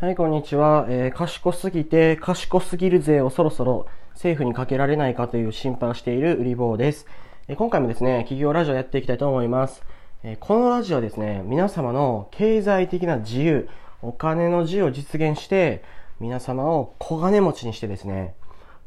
はい、こんにちは。えー賢すぎて、賢すぎる税をそろそろ政府にかけられないかという心配をしている売り坊です。えー今回もですね、企業ラジオやっていきたいと思います。えーこのラジオはですね、皆様の経済的な自由、お金の自由を実現して、皆様を小金持ちにしてですね、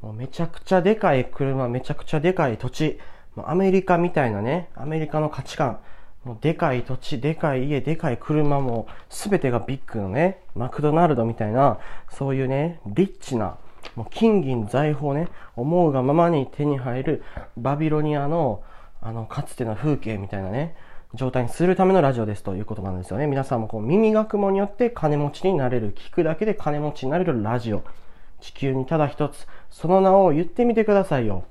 もうめちゃくちゃでかい車、めちゃくちゃでかい土地、アメリカみたいなね、アメリカの価値観、もうでかい土地、でかい家、でかい車も、すべてがビッグのね、マクドナルドみたいな、そういうね、リッチな、もう金銀財宝ね、思うがままに手に入るバビロニアの、あの、かつての風景みたいなね、状態にするためのラジオですということなんですよね。皆さんもこう耳学問によって金持ちになれる、聞くだけで金持ちになれるラジオ。地球にただ一つ、その名を言ってみてくださいよ。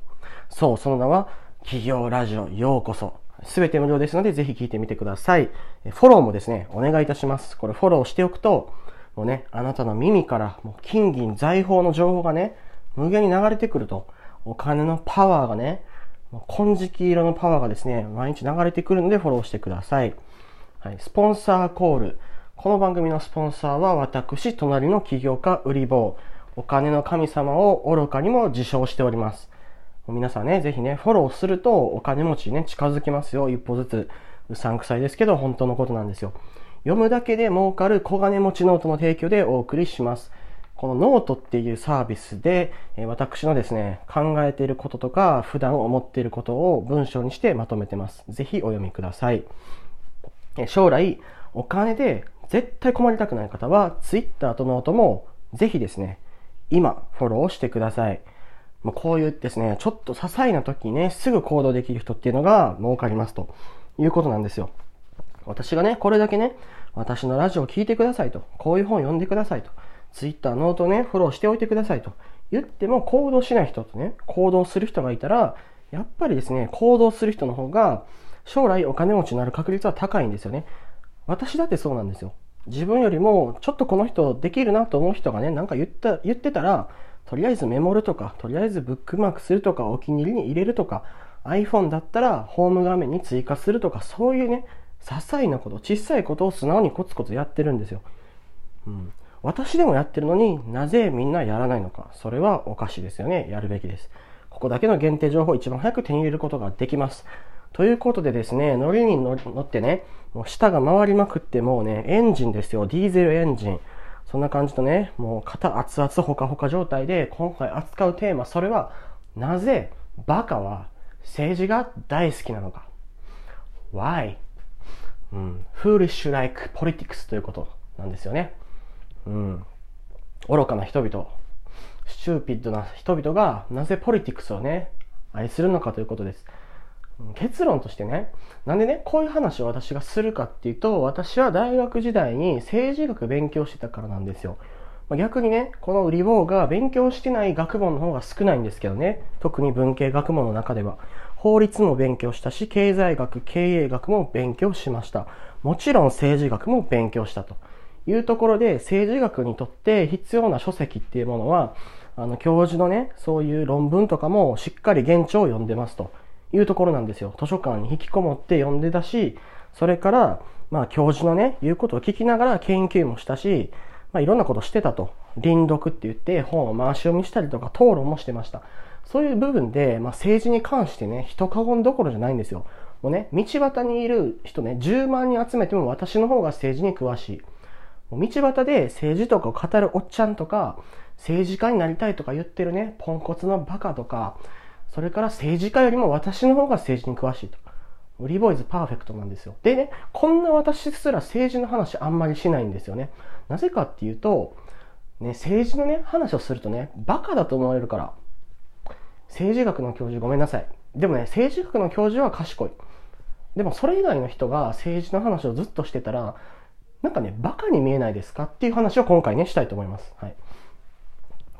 そう、その名は、企業ラジオ、ようこそ。すべて無料ですので、ぜひ聞いてみてください。フォローもですね、お願いいたします。これフォローしておくと、もうね、あなたの耳から、もう金銀財宝の情報がね、無限に流れてくると、お金のパワーがね、もう金色色のパワーがですね、毎日流れてくるのでフォローしてください。はい、スポンサーコール。この番組のスポンサーは私、隣の起業家、売り棒。お金の神様を愚かにも自称しております。皆さんね、ぜひね、フォローするとお金持ちにね、近づきますよ。一歩ずつ。うさんくさいですけど、本当のことなんですよ。読むだけで儲かる小金持ちノートの提供でお送りします。このノートっていうサービスで、私のですね、考えていることとか、普段思っていることを文章にしてまとめてます。ぜひお読みください。将来、お金で絶対困りたくない方は、Twitter とノートもぜひですね、今、フォローしてください。もうこういうですね、ちょっと些細な時にね、すぐ行動できる人っていうのが儲かりますということなんですよ。私がね、これだけね、私のラジオを聞いてくださいと、こういう本読んでくださいと、 Twitter、note ね、フォローしておいてくださいと言っても行動しない人とね、行動する人がいたら、やっぱりですね、行動する人の方が将来お金持ちになる確率は高いんですよね。私だってそうなんですよ。自分よりもちょっとこの人できるなと思う人がね、なんか言った、言ってたら、とりあえずメモるとか、とりあえずブックマークするとか、お気に入りに入れるとか、iPhone だったらホーム画面に追加するとか、そういうね、些細なこと、小さいことを素直にコツコツやってるんですよ。うん。私でもやってるのになぜみんなやらないのか。それはおかしいですよね。やるべきです。ここだけの限定情報を一番早く手に入れることができます。ということでですね、乗りに乗ってね、もう舌が回りまくってもうね、エンジンですよ。ディーゼルエンジン。そんな感じとね、もう肩熱々ほかほか状態で今回扱うテーマ、それはなぜバカは政治が大好きなのか。Why? うん、foolish like politics ということなんですよね。うん。愚かな人々、スチューピッドな人々がなぜポリティクスをね、愛するのかということです。結論としてね、なんでね、こういう話を私がするかっていうと、私は大学時代に政治学勉強してたからなんですよ。まあ逆にね、この売り棒が勉強してない学問の方が少ないんですけどね、特に文系学問の中では。法律も勉強したし、経済学、経営学も勉強しました。もちろん政治学も勉強したというところで、政治学にとって必要な書籍っていうものは、あの、教授のね、そういう論文とかもしっかり現地を読んでますというところなんですよ。図書館に引きこもって読んでたし、それから、まあ、教授のね、言うことを聞きながら研究もしたし、まあ、いろんなことしてたと。臨読って言って本を回し読みしたりとか討論もしてました。そういう部分で、まあ、政治に関してね、人過言どころじゃないんですよ。もうね、道端にいる人ね、10万人集めても私の方が政治に詳しい。もう道端で政治とかを語るおっちゃんとか、政治家になりたいとか言ってるね、ポンコツのバカとか、それから政治家よりも私の方が政治に詳しいと。売りボーイズパーフェクトなんですよ。でね、こんな私すら政治の話あんまりしないんですよね。なぜかっていうと、ね、政治のね、話をするとね、バカだと思われるから。政治学の教授ごめんなさい。でもね、政治学の教授は賢い。でもそれ以外の人が政治の話をずっとしてたら、なんかね、バカに見えないですかっていう話を今回ね、したいと思います。はい。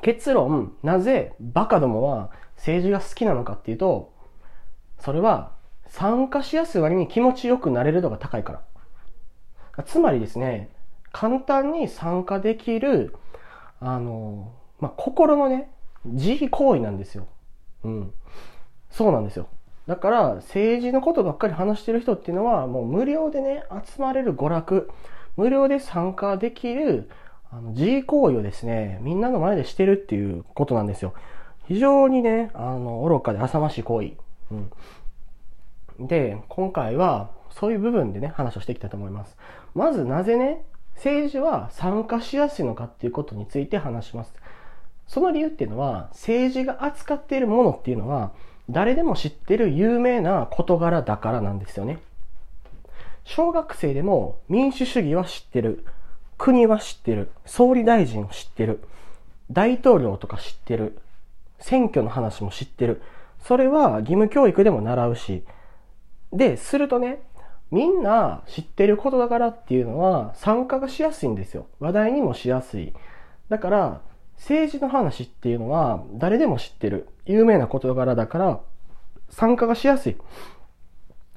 結論、なぜバカどもは政治が好きなのかっていうと、それは参加しやすい割に気持ちよくなれる度が高いから。つまりですね、簡単に参加できる、あの、まあ、心のね、慈悲行為なんですよ。うん。そうなんですよ。だから、政治のことばっかり話してる人っていうのは、もう無料でね、集まれる娯楽、無料で参加できる、あの、G 行為をですね、みんなの前でしてるっていうことなんですよ。非常にね、あの、愚かで浅ましい行為。うん。で、今回は、そういう部分でね、話をしていきたいと思います。まず、なぜね、政治は参加しやすいのかっていうことについて話します。その理由っていうのは、政治が扱っているものっていうのは、誰でも知ってる有名な事柄だからなんですよね。小学生でも民主主義は知ってる。国は知ってる。総理大臣を知ってる。大統領とか知ってる。選挙の話も知ってる。それは義務教育でも習うし。で、するとね、みんな知ってることだからっていうのは参加がしやすいんですよ。話題にもしやすい。だから、政治の話っていうのは誰でも知ってる。有名な事柄だから参加がしやすい。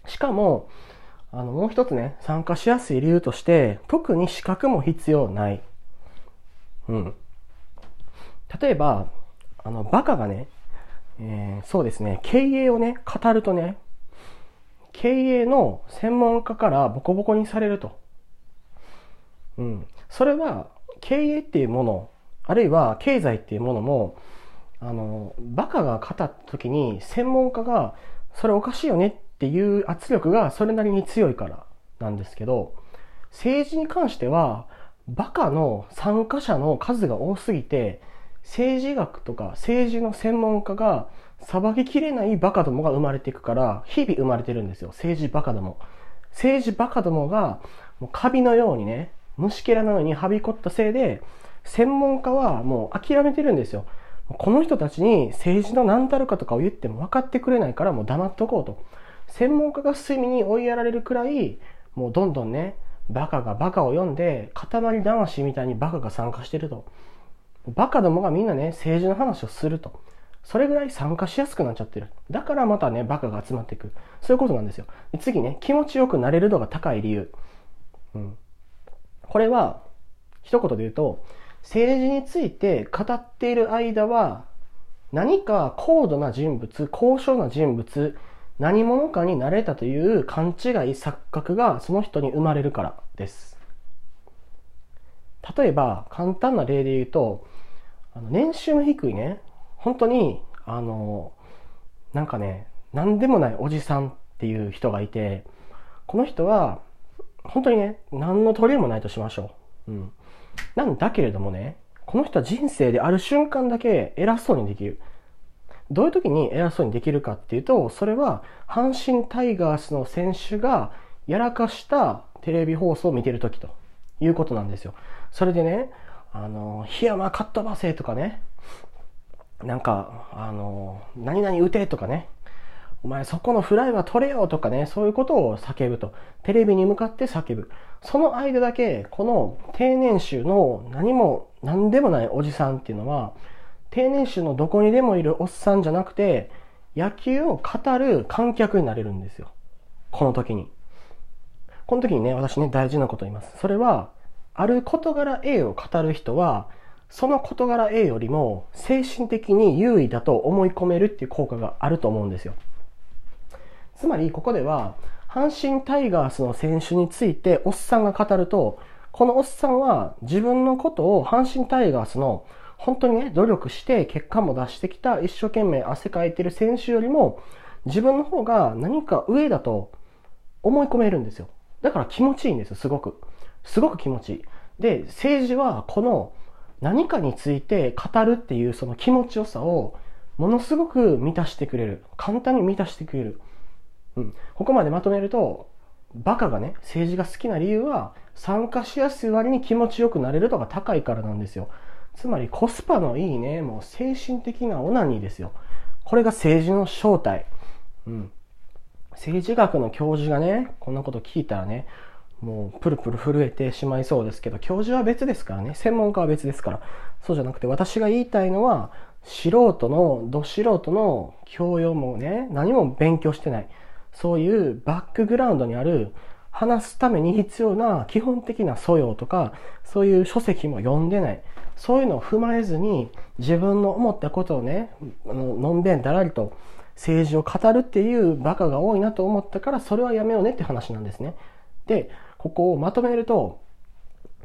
しかも、あの、もう一つね、参加しやすい理由として、特に資格も必要ない。うん。例えば、あの、バカがね、えー、そうですね、経営をね、語るとね、経営の専門家からボコボコにされると。うん。それは、経営っていうもの、あるいは経済っていうものも、あの、バカが語った時に専門家が、それおかしいよねっていう圧力がそれなりに強いからなんですけど、政治に関しては、バカの参加者の数が多すぎて、政治学とか政治の専門家が裁ききれないバカどもが生まれていくから、日々生まれてるんですよ。政治バカども。政治バカどもが、もうカビのようにね、虫けらのようにはびこったせいで、専門家はもう諦めてるんですよ。この人たちに政治の何たるかとかを言っても分かってくれないからもう黙っとこうと。専門家が隅に追いやられるくらい、もうどんどんね、バカがバカを読んで、塊魂みたいにバカが参加してると。バカどもがみんなね、政治の話をすると。それぐらい参加しやすくなっちゃってる。だからまたね、バカが集まっていく。そういうことなんですよ。次ね、気持ちよくなれる度が高い理由。うん。これは、一言で言うと、政治について語っている間は、何か高度な人物、高尚な人物、何者かになれたという勘違い、錯覚がその人に生まれるからです。例えば、簡単な例で言うと、あの年収の低いね、本当に、あの、なんかね、何でもないおじさんっていう人がいて、この人は、本当にね、何の取り柄もないとしましょう。うん。なんだけれどもね、この人は人生である瞬間だけ偉そうにできる。どういう時に偉そうにできるかっていうと、それは阪神タイガースの選手がやらかしたテレビ放送を見てる時ということなんですよ。それでね、あの、檜山かっ飛ばせとかね、なんか、あの、何々打てとかね、お前そこのフライは取れよとかね、そういうことを叫ぶと。テレビに向かって叫ぶ。その間だけ、この低年収の何も、何でもないおじさんっていうのは、低年収のどこにでもいるおっさんじゃなくて、野球を語る観客になれるんですよ。この時に。この時にね、私ね、大事なこと言います。それは、ある事柄 A を語る人は、その事柄 A よりも精神的に優位だと思い込めるっていう効果があると思うんですよ。つまりここでは、阪神タイガースの選手についておっさんが語ると、このおっさんは自分のことを阪神タイガースの本当にね、努力して結果も出してきた一生懸命汗かいてる選手よりも自分の方が何か上だと思い込めるんですよ。だから気持ちいいんですよ、すごく。すごく気持ちいい。で、政治はこの何かについて語るっていうその気持ちよさをものすごく満たしてくれる。簡単に満たしてくれる。うん、ここまでまとめると、バカがね、政治が好きな理由は、参加しやすい割に気持ちよくなれる度が高いからなんですよ。つまりコスパのいいね、もう精神的なオナニーですよ。これが政治の正体。うん。政治学の教授がね、こんなこと聞いたらね、もうプルプル震えてしまいそうですけど、教授は別ですからね、専門家は別ですから。そうじゃなくて私が言いたいのは、素人の、ど素人の教養もね、何も勉強してない。そういうバックグラウンドにある話すために必要な基本的な素養とか、そういう書籍も読んでない。そういうのを踏まえずに自分の思ったことをね、あののんべんだらりと政治を語るっていうバカが多いなと思ったから、それはやめようねって話なんですね。で、ここをまとめると、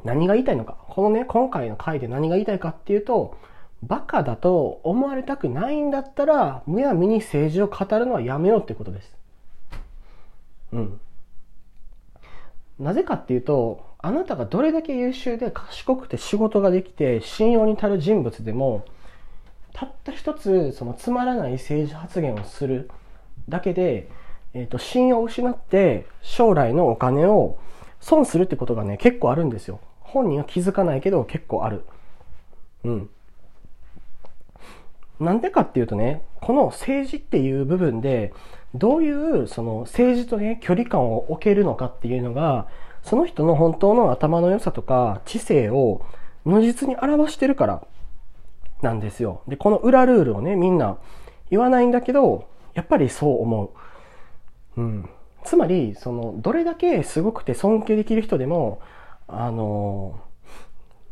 何が言いたいのか。このね、今回の回で何が言いたいかっていうと、バカだと思われたくないんだったら、むやみに政治を語るのはやめようってことです。うん。なぜかっていうと、あなたがどれだけ優秀で賢くて仕事ができて信用に足る人物でも、たった一つそのつまらない政治発言をするだけで、えっ、ー、と、信用を失って将来のお金を損するってことがね、結構あるんですよ。本人は気づかないけど結構ある。うん。なんでかっていうとね、この政治っていう部分で、どういうその政治とね、距離感を置けるのかっていうのが、その人の本当の頭の良さとか知性を如実に表してるからなんですよ。で、この裏ルールをね、みんな言わないんだけど、やっぱりそう思う。うん。つまり、その、どれだけすごくて尊敬できる人でも、あの、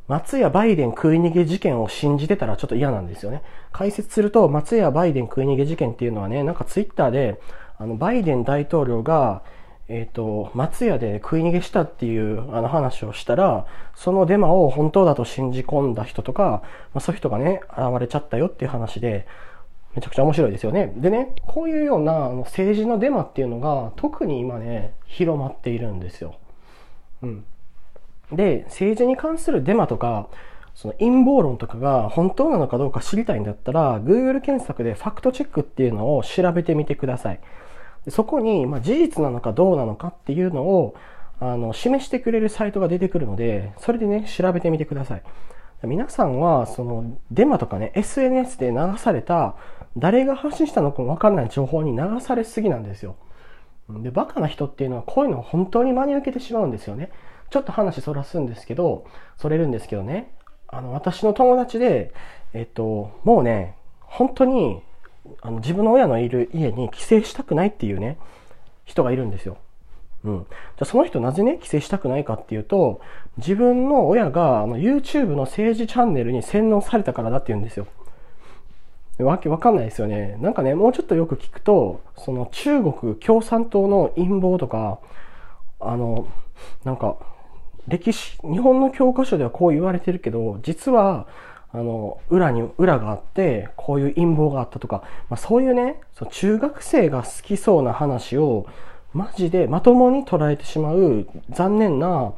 松屋バイデン食い逃げ事件を信じてたらちょっと嫌なんですよね。解説すると、松屋バイデン食い逃げ事件っていうのはね、なんかツイッターで、あの、バイデン大統領が、えっ、ー、と、松屋で食い逃げしたっていうあの話をしたら、そのデマを本当だと信じ込んだ人とか、まあ、そういう人がね、現れちゃったよっていう話で、めちゃくちゃ面白いですよね。でね、こういうようなあの政治のデマっていうのが特に今ね、広まっているんですよ。うん。で、政治に関するデマとか、その陰謀論とかが本当なのかどうか知りたいんだったら、Google 検索でファクトチェックっていうのを調べてみてください。そこに、まあ、事実なのかどうなのかっていうのを、あの、示してくれるサイトが出てくるので、それでね、調べてみてください。皆さんは、その、デマとかね、SNS で流された、誰が発信したのかもわからない情報に流されすぎなんですよ。で、バカな人っていうのはこういうのを本当に真に受けてしまうんですよね。ちょっと話そらすんですけど、それるんですけどね。あの、私の友達で、えっと、もうね、本当にあの自分の親のいる家に帰省したくないっていうね、人がいるんですよ。うん。じゃあその人なぜね、帰省したくないかっていうと、自分の親があの YouTube の政治チャンネルに洗脳されたからだって言うんですよ。わけわかんないですよね。なんかね、もうちょっとよく聞くと、その中国共産党の陰謀とか、あの、なんか、歴史、日本の教科書ではこう言われてるけど、実は、あの、裏に、裏があって、こういう陰謀があったとか、まあ、そういうね、そう中学生が好きそうな話を、マジでまともに捉えてしまう残念な、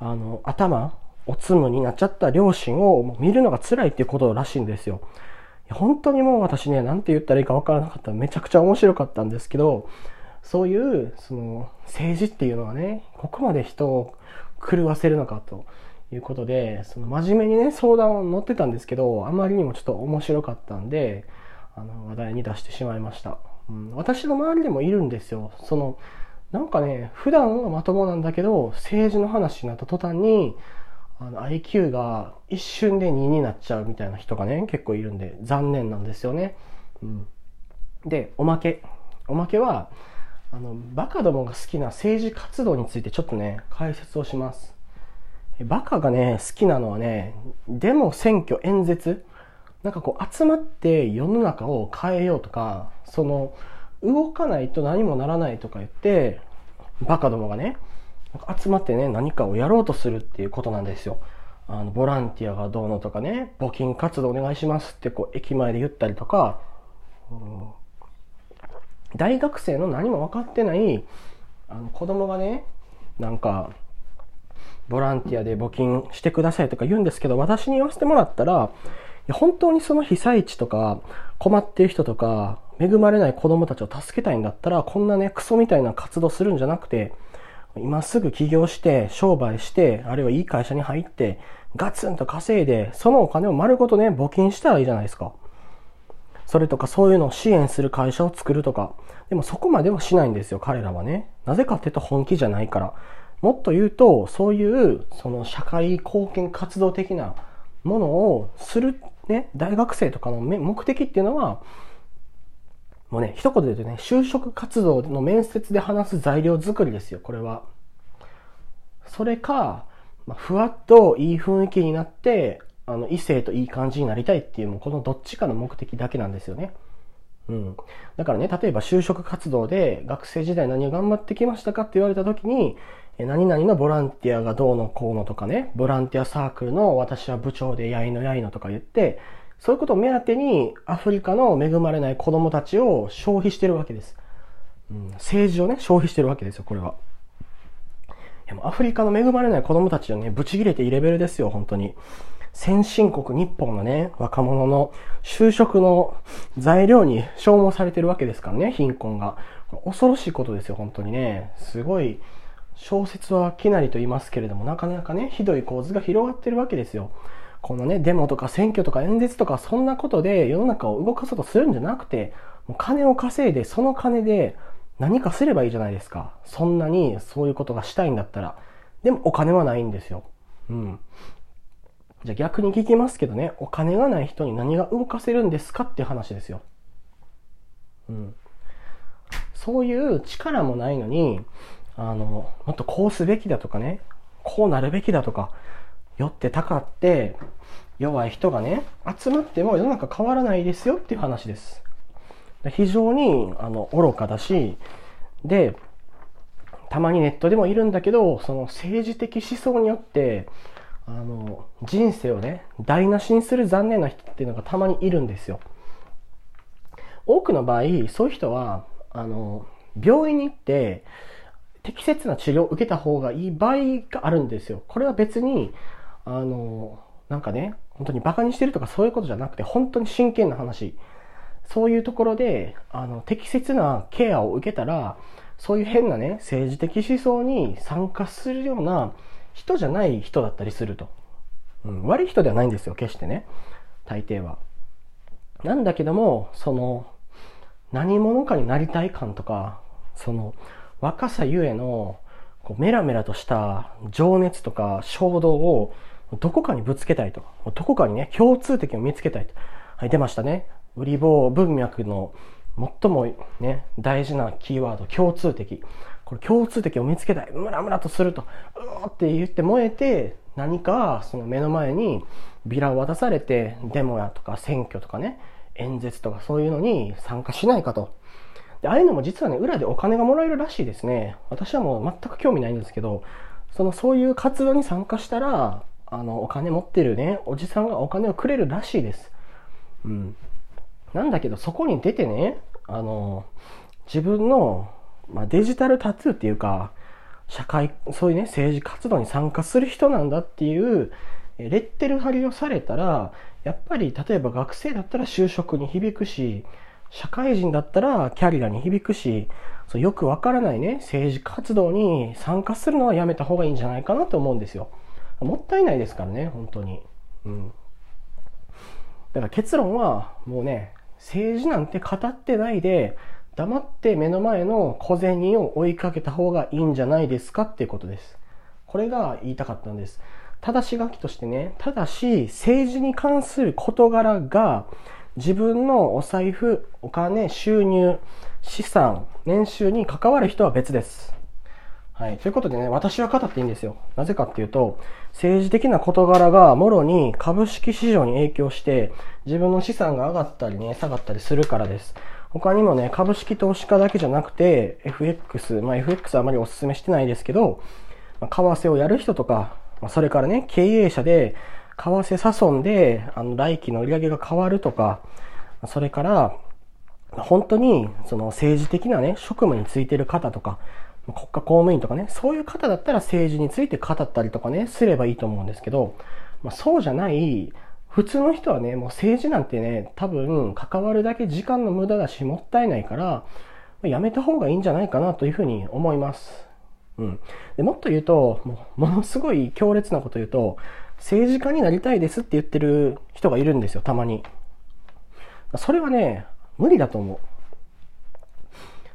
あの、頭、おつむになっちゃった両親を見るのが辛いっていうことらしいんですよ。本当にもう私ね、なんて言ったらいいかわからなかっためちゃくちゃ面白かったんですけど、そういう、その、政治っていうのはね、ここまで人を狂わせるのかと。いうことで、その真面目にね、相談を乗ってたんですけど、あまりにもちょっと面白かったんで、あの、話題に出してしまいました。うん、私の周りでもいるんですよ。その、なんかね、普段はまともなんだけど、政治の話になった途端に、あの、IQ が一瞬で2になっちゃうみたいな人がね、結構いるんで、残念なんですよね。うん。で、おまけ。おまけは、あの、バカどもが好きな政治活動についてちょっとね、解説をします。バカがね、好きなのはね、デモ、選挙、演説、なんかこう集まって世の中を変えようとか、その、動かないと何もならないとか言って、バカどもがね、集まってね、何かをやろうとするっていうことなんですよ。あの、ボランティアがどうのとかね、募金活動お願いしますってこう、駅前で言ったりとか、うん、大学生の何も分かってない、あの、子供がね、なんか、ボランティアで募金してくださいとか言うんですけど、私に言わせてもらったら、本当にその被災地とか、困っている人とか、恵まれない子供たちを助けたいんだったら、こんなね、クソみたいな活動するんじゃなくて、今すぐ起業して、商売して、あるいはいい会社に入って、ガツンと稼いで、そのお金を丸ごとね、募金したらいいじゃないですか。それとかそういうのを支援する会社を作るとか。でもそこまではしないんですよ、彼らはね。なぜかっていうと本気じゃないから。もっと言うと、そういう、その社会貢献活動的なものをする、ね、大学生とかの目的っていうのは、もうね、一言で言うとね、就職活動の面接で話す材料作りですよ、これは。それか、まあ、ふわっといい雰囲気になって、あの、異性といい感じになりたいっていう、もうこのどっちかの目的だけなんですよね。うん。だからね、例えば就職活動で学生時代何を頑張ってきましたかって言われた時に、何々のボランティアがどうのこうのとかね、ボランティアサークルの私は部長でやいのやいのとか言って、そういうことを目当てにアフリカの恵まれない子供たちを消費してるわけです。政治をね、消費してるわけですよ、これは。でもアフリカの恵まれない子供たちをね、ブチ切れていいレベルですよ、本当に。先進国日本のね、若者の就職の材料に消耗されてるわけですからね、貧困が。恐ろしいことですよ、本当にね。すごい、小説はきなりと言いますけれども、なかなかね、ひどい構図が広がってるわけですよ。このね、デモとか選挙とか演説とかそんなことで世の中を動かそうとするんじゃなくて、もう金を稼いで、その金で何かすればいいじゃないですか。そんなにそういうことがしたいんだったら。でもお金はないんですよ。うん。じゃあ逆に聞きますけどね、お金がない人に何が動かせるんですかっていう話ですよ。うん。そういう力もないのに、あの、もっとこうすべきだとかね、こうなるべきだとか、よってたかって、弱い人がね、集まっても世の中変わらないですよっていう話です。非常に、あの、愚かだし、で、たまにネットでもいるんだけど、その政治的思想によって、あの、人生をね、台無しにする残念な人っていうのがたまにいるんですよ。多くの場合、そういう人は、あの、病院に行って、適切な治療を受けた方がいい場合があるんですよ。これは別に、あの、なんかね、本当に馬鹿にしてるとかそういうことじゃなくて、本当に真剣な話。そういうところで、あの、適切なケアを受けたら、そういう変なね、政治的思想に参加するような人じゃない人だったりすると。うん、悪い人ではないんですよ、決してね。大抵は。なんだけども、その、何者かになりたい感とか、その、若さゆえの、こうメラメラとした情熱とか衝動をどこかにぶつけたいと。どこかにね、共通点を見つけたいと。はい、出ましたね。売り棒文脈の最もね、大事なキーワード、共通的。これ共通点を見つけたい。ムラムラとすると。うおって言って燃えて、何かその目の前にビラを渡されて、デモやとか選挙とかね、演説とかそういうのに参加しないかと。で、ああいうのも実はね、裏でお金がもらえるらしいですね。私はもう全く興味ないんですけど、そのそういう活動に参加したら、あの、お金持ってるね、おじさんがお金をくれるらしいです。うん。なんだけど、そこに出てね、あの、自分のまあ、デジタルタトゥーっていうか、社会、そういうね、政治活動に参加する人なんだっていう、レッテル貼りをされたら、やっぱり例えば学生だったら就職に響くし、社会人だったらキャリアに響くし、そうよくわからないね、政治活動に参加するのはやめた方がいいんじゃないかなと思うんですよ。もったいないですからね、本当に。うん。だから結論は、もうね、政治なんて語ってないで、黙って目の前の小銭を追いかけた方がいいんじゃないですかっていうことです。これが言いたかったんです。ただし書きとしてね、ただし政治に関する事柄が自分のお財布、お金、収入、資産、年収に関わる人は別です。はい。ということでね、私は語っていいんですよ。なぜかっていうと、政治的な事柄がもろに株式市場に影響して、自分の資産が上がったりね、下がったりするからです。他にもね、株式投資家だけじゃなくて、FX、まあ FX はあまりお勧めしてないですけど、まあ、為替をやる人とか、まあ、それからね、経営者で、為替差損で、あの、来期の売り上げが変わるとか、それから、本当に、その政治的なね、職務についてる方とか、国家公務員とかね、そういう方だったら政治について語ったりとかね、すればいいと思うんですけど、まあ、そうじゃない、普通の人はね、もう政治なんてね、多分関わるだけ時間の無駄だし、もったいないから、やめた方がいいんじゃないかなというふうに思います。うん。でもっと言うと、もものすごい強烈なこと言うと、政治家になりたいですって言ってる人がいるんですよ、たまに。それはね、無理だと思う。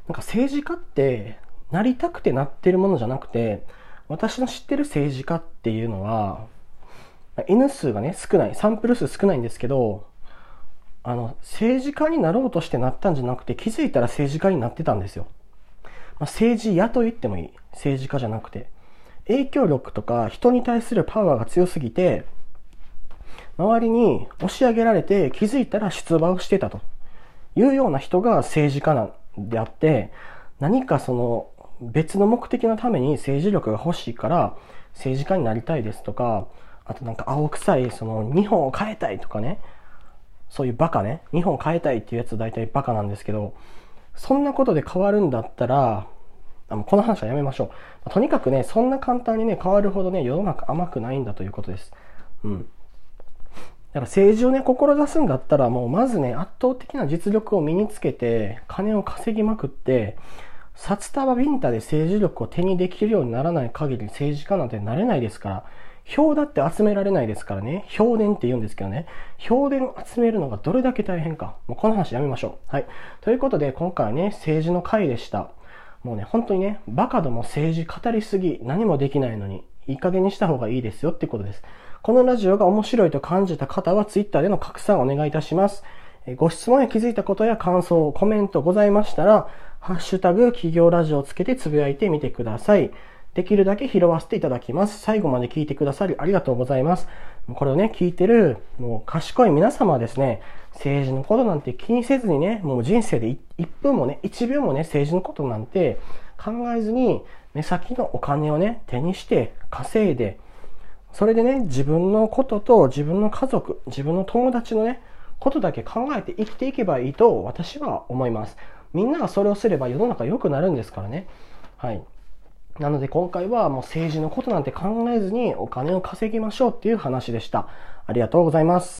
なんか政治家って、なりたくてなってるものじゃなくて、私の知ってる政治家っていうのは、N 数がね、少ない。サンプル数少ないんですけど、あの、政治家になろうとしてなったんじゃなくて、気づいたら政治家になってたんですよ。まあ、政治家と言ってもいい。政治家じゃなくて。影響力とか人に対するパワーが強すぎて、周りに押し上げられて気づいたら出馬をしてたと。いうような人が政治家なんであって、何かその別の目的のために政治力が欲しいから政治家になりたいですとか、あとなんか青臭い、その日本を変えたいとかね、そういうバカね、日本を変えたいっていうやつ大体バカなんですけど、そんなことで変わるんだったら、あのこの話はやめましょう。とにかくね、そんな簡単にね、変わるほどね、世の中甘くないんだということです。うん。だから政治をね、志すんだったら、もうまずね、圧倒的な実力を身につけて、金を稼ぎまくって、札束ビンタで政治力を手にできるようにならない限り政治家なんてなれないですから、票だって集められないですからね。票田って言うんですけどね。票田集めるのがどれだけ大変か。もうこの話やめましょう。はい。ということで、今回はね、政治の回でした。もうね、本当にね、バカども政治語りすぎ、何もできないのに、いい加減にした方がいいですよってことです。このラジオが面白いと感じた方は Twitter での拡散お願いいたします。ご質問や気づいたことや感想、コメントございましたら、ハッシュタグ企業ラジオをつけてつぶやいてみてください。できるだけ拾わせていただきます。最後まで聞いてくださりありがとうございます。これをね、聞いてる、もう賢い皆様はですね、政治のことなんて気にせずにね、もう人生で1分もね、1秒もね、政治のことなんて考えずに、目先のお金をね、手にして稼いで、それでね、自分のことと自分の家族、自分の友達のね、ことだけ考えて生きていけばいいと私は思います。みんながそれをすれば世の中良くなるんですからね。はい。なので今回はもう政治のことなんて考えずにお金を稼ぎましょうっていう話でした。ありがとうございます。